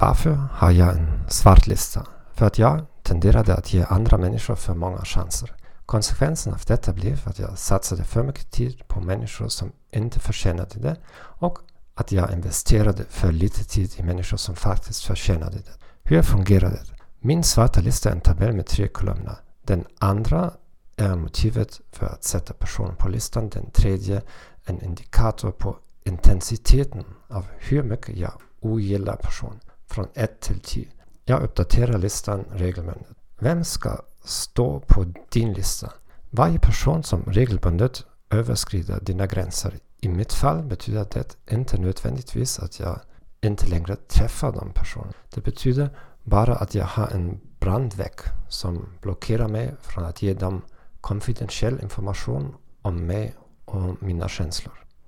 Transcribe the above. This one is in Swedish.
Varför har jag en svartlista? För att jag tenderade att ge andra människor för många chanser. Konsekvensen av detta blev att jag satsade för mycket tid på människor som inte förtjänade det och att jag investerade för lite tid i människor som faktiskt förtjänade det. Hur fungerar det? Min svarta lista är en tabell med tre kolumner. Den andra är motivet för att sätta personen på listan. Den tredje en indikator på intensiteten av hur mycket jag ogillar personen från 1 till 10. Jag uppdaterar listan regelbundet. Vem ska stå på din lista? Varje person som regelbundet överskrider dina gränser. I mitt fall betyder det inte nödvändigtvis att jag inte längre träffar de personerna. Det betyder bara att jag har en brandvägg som blockerar mig från att ge dem konfidentiell information om mig och mina känslor.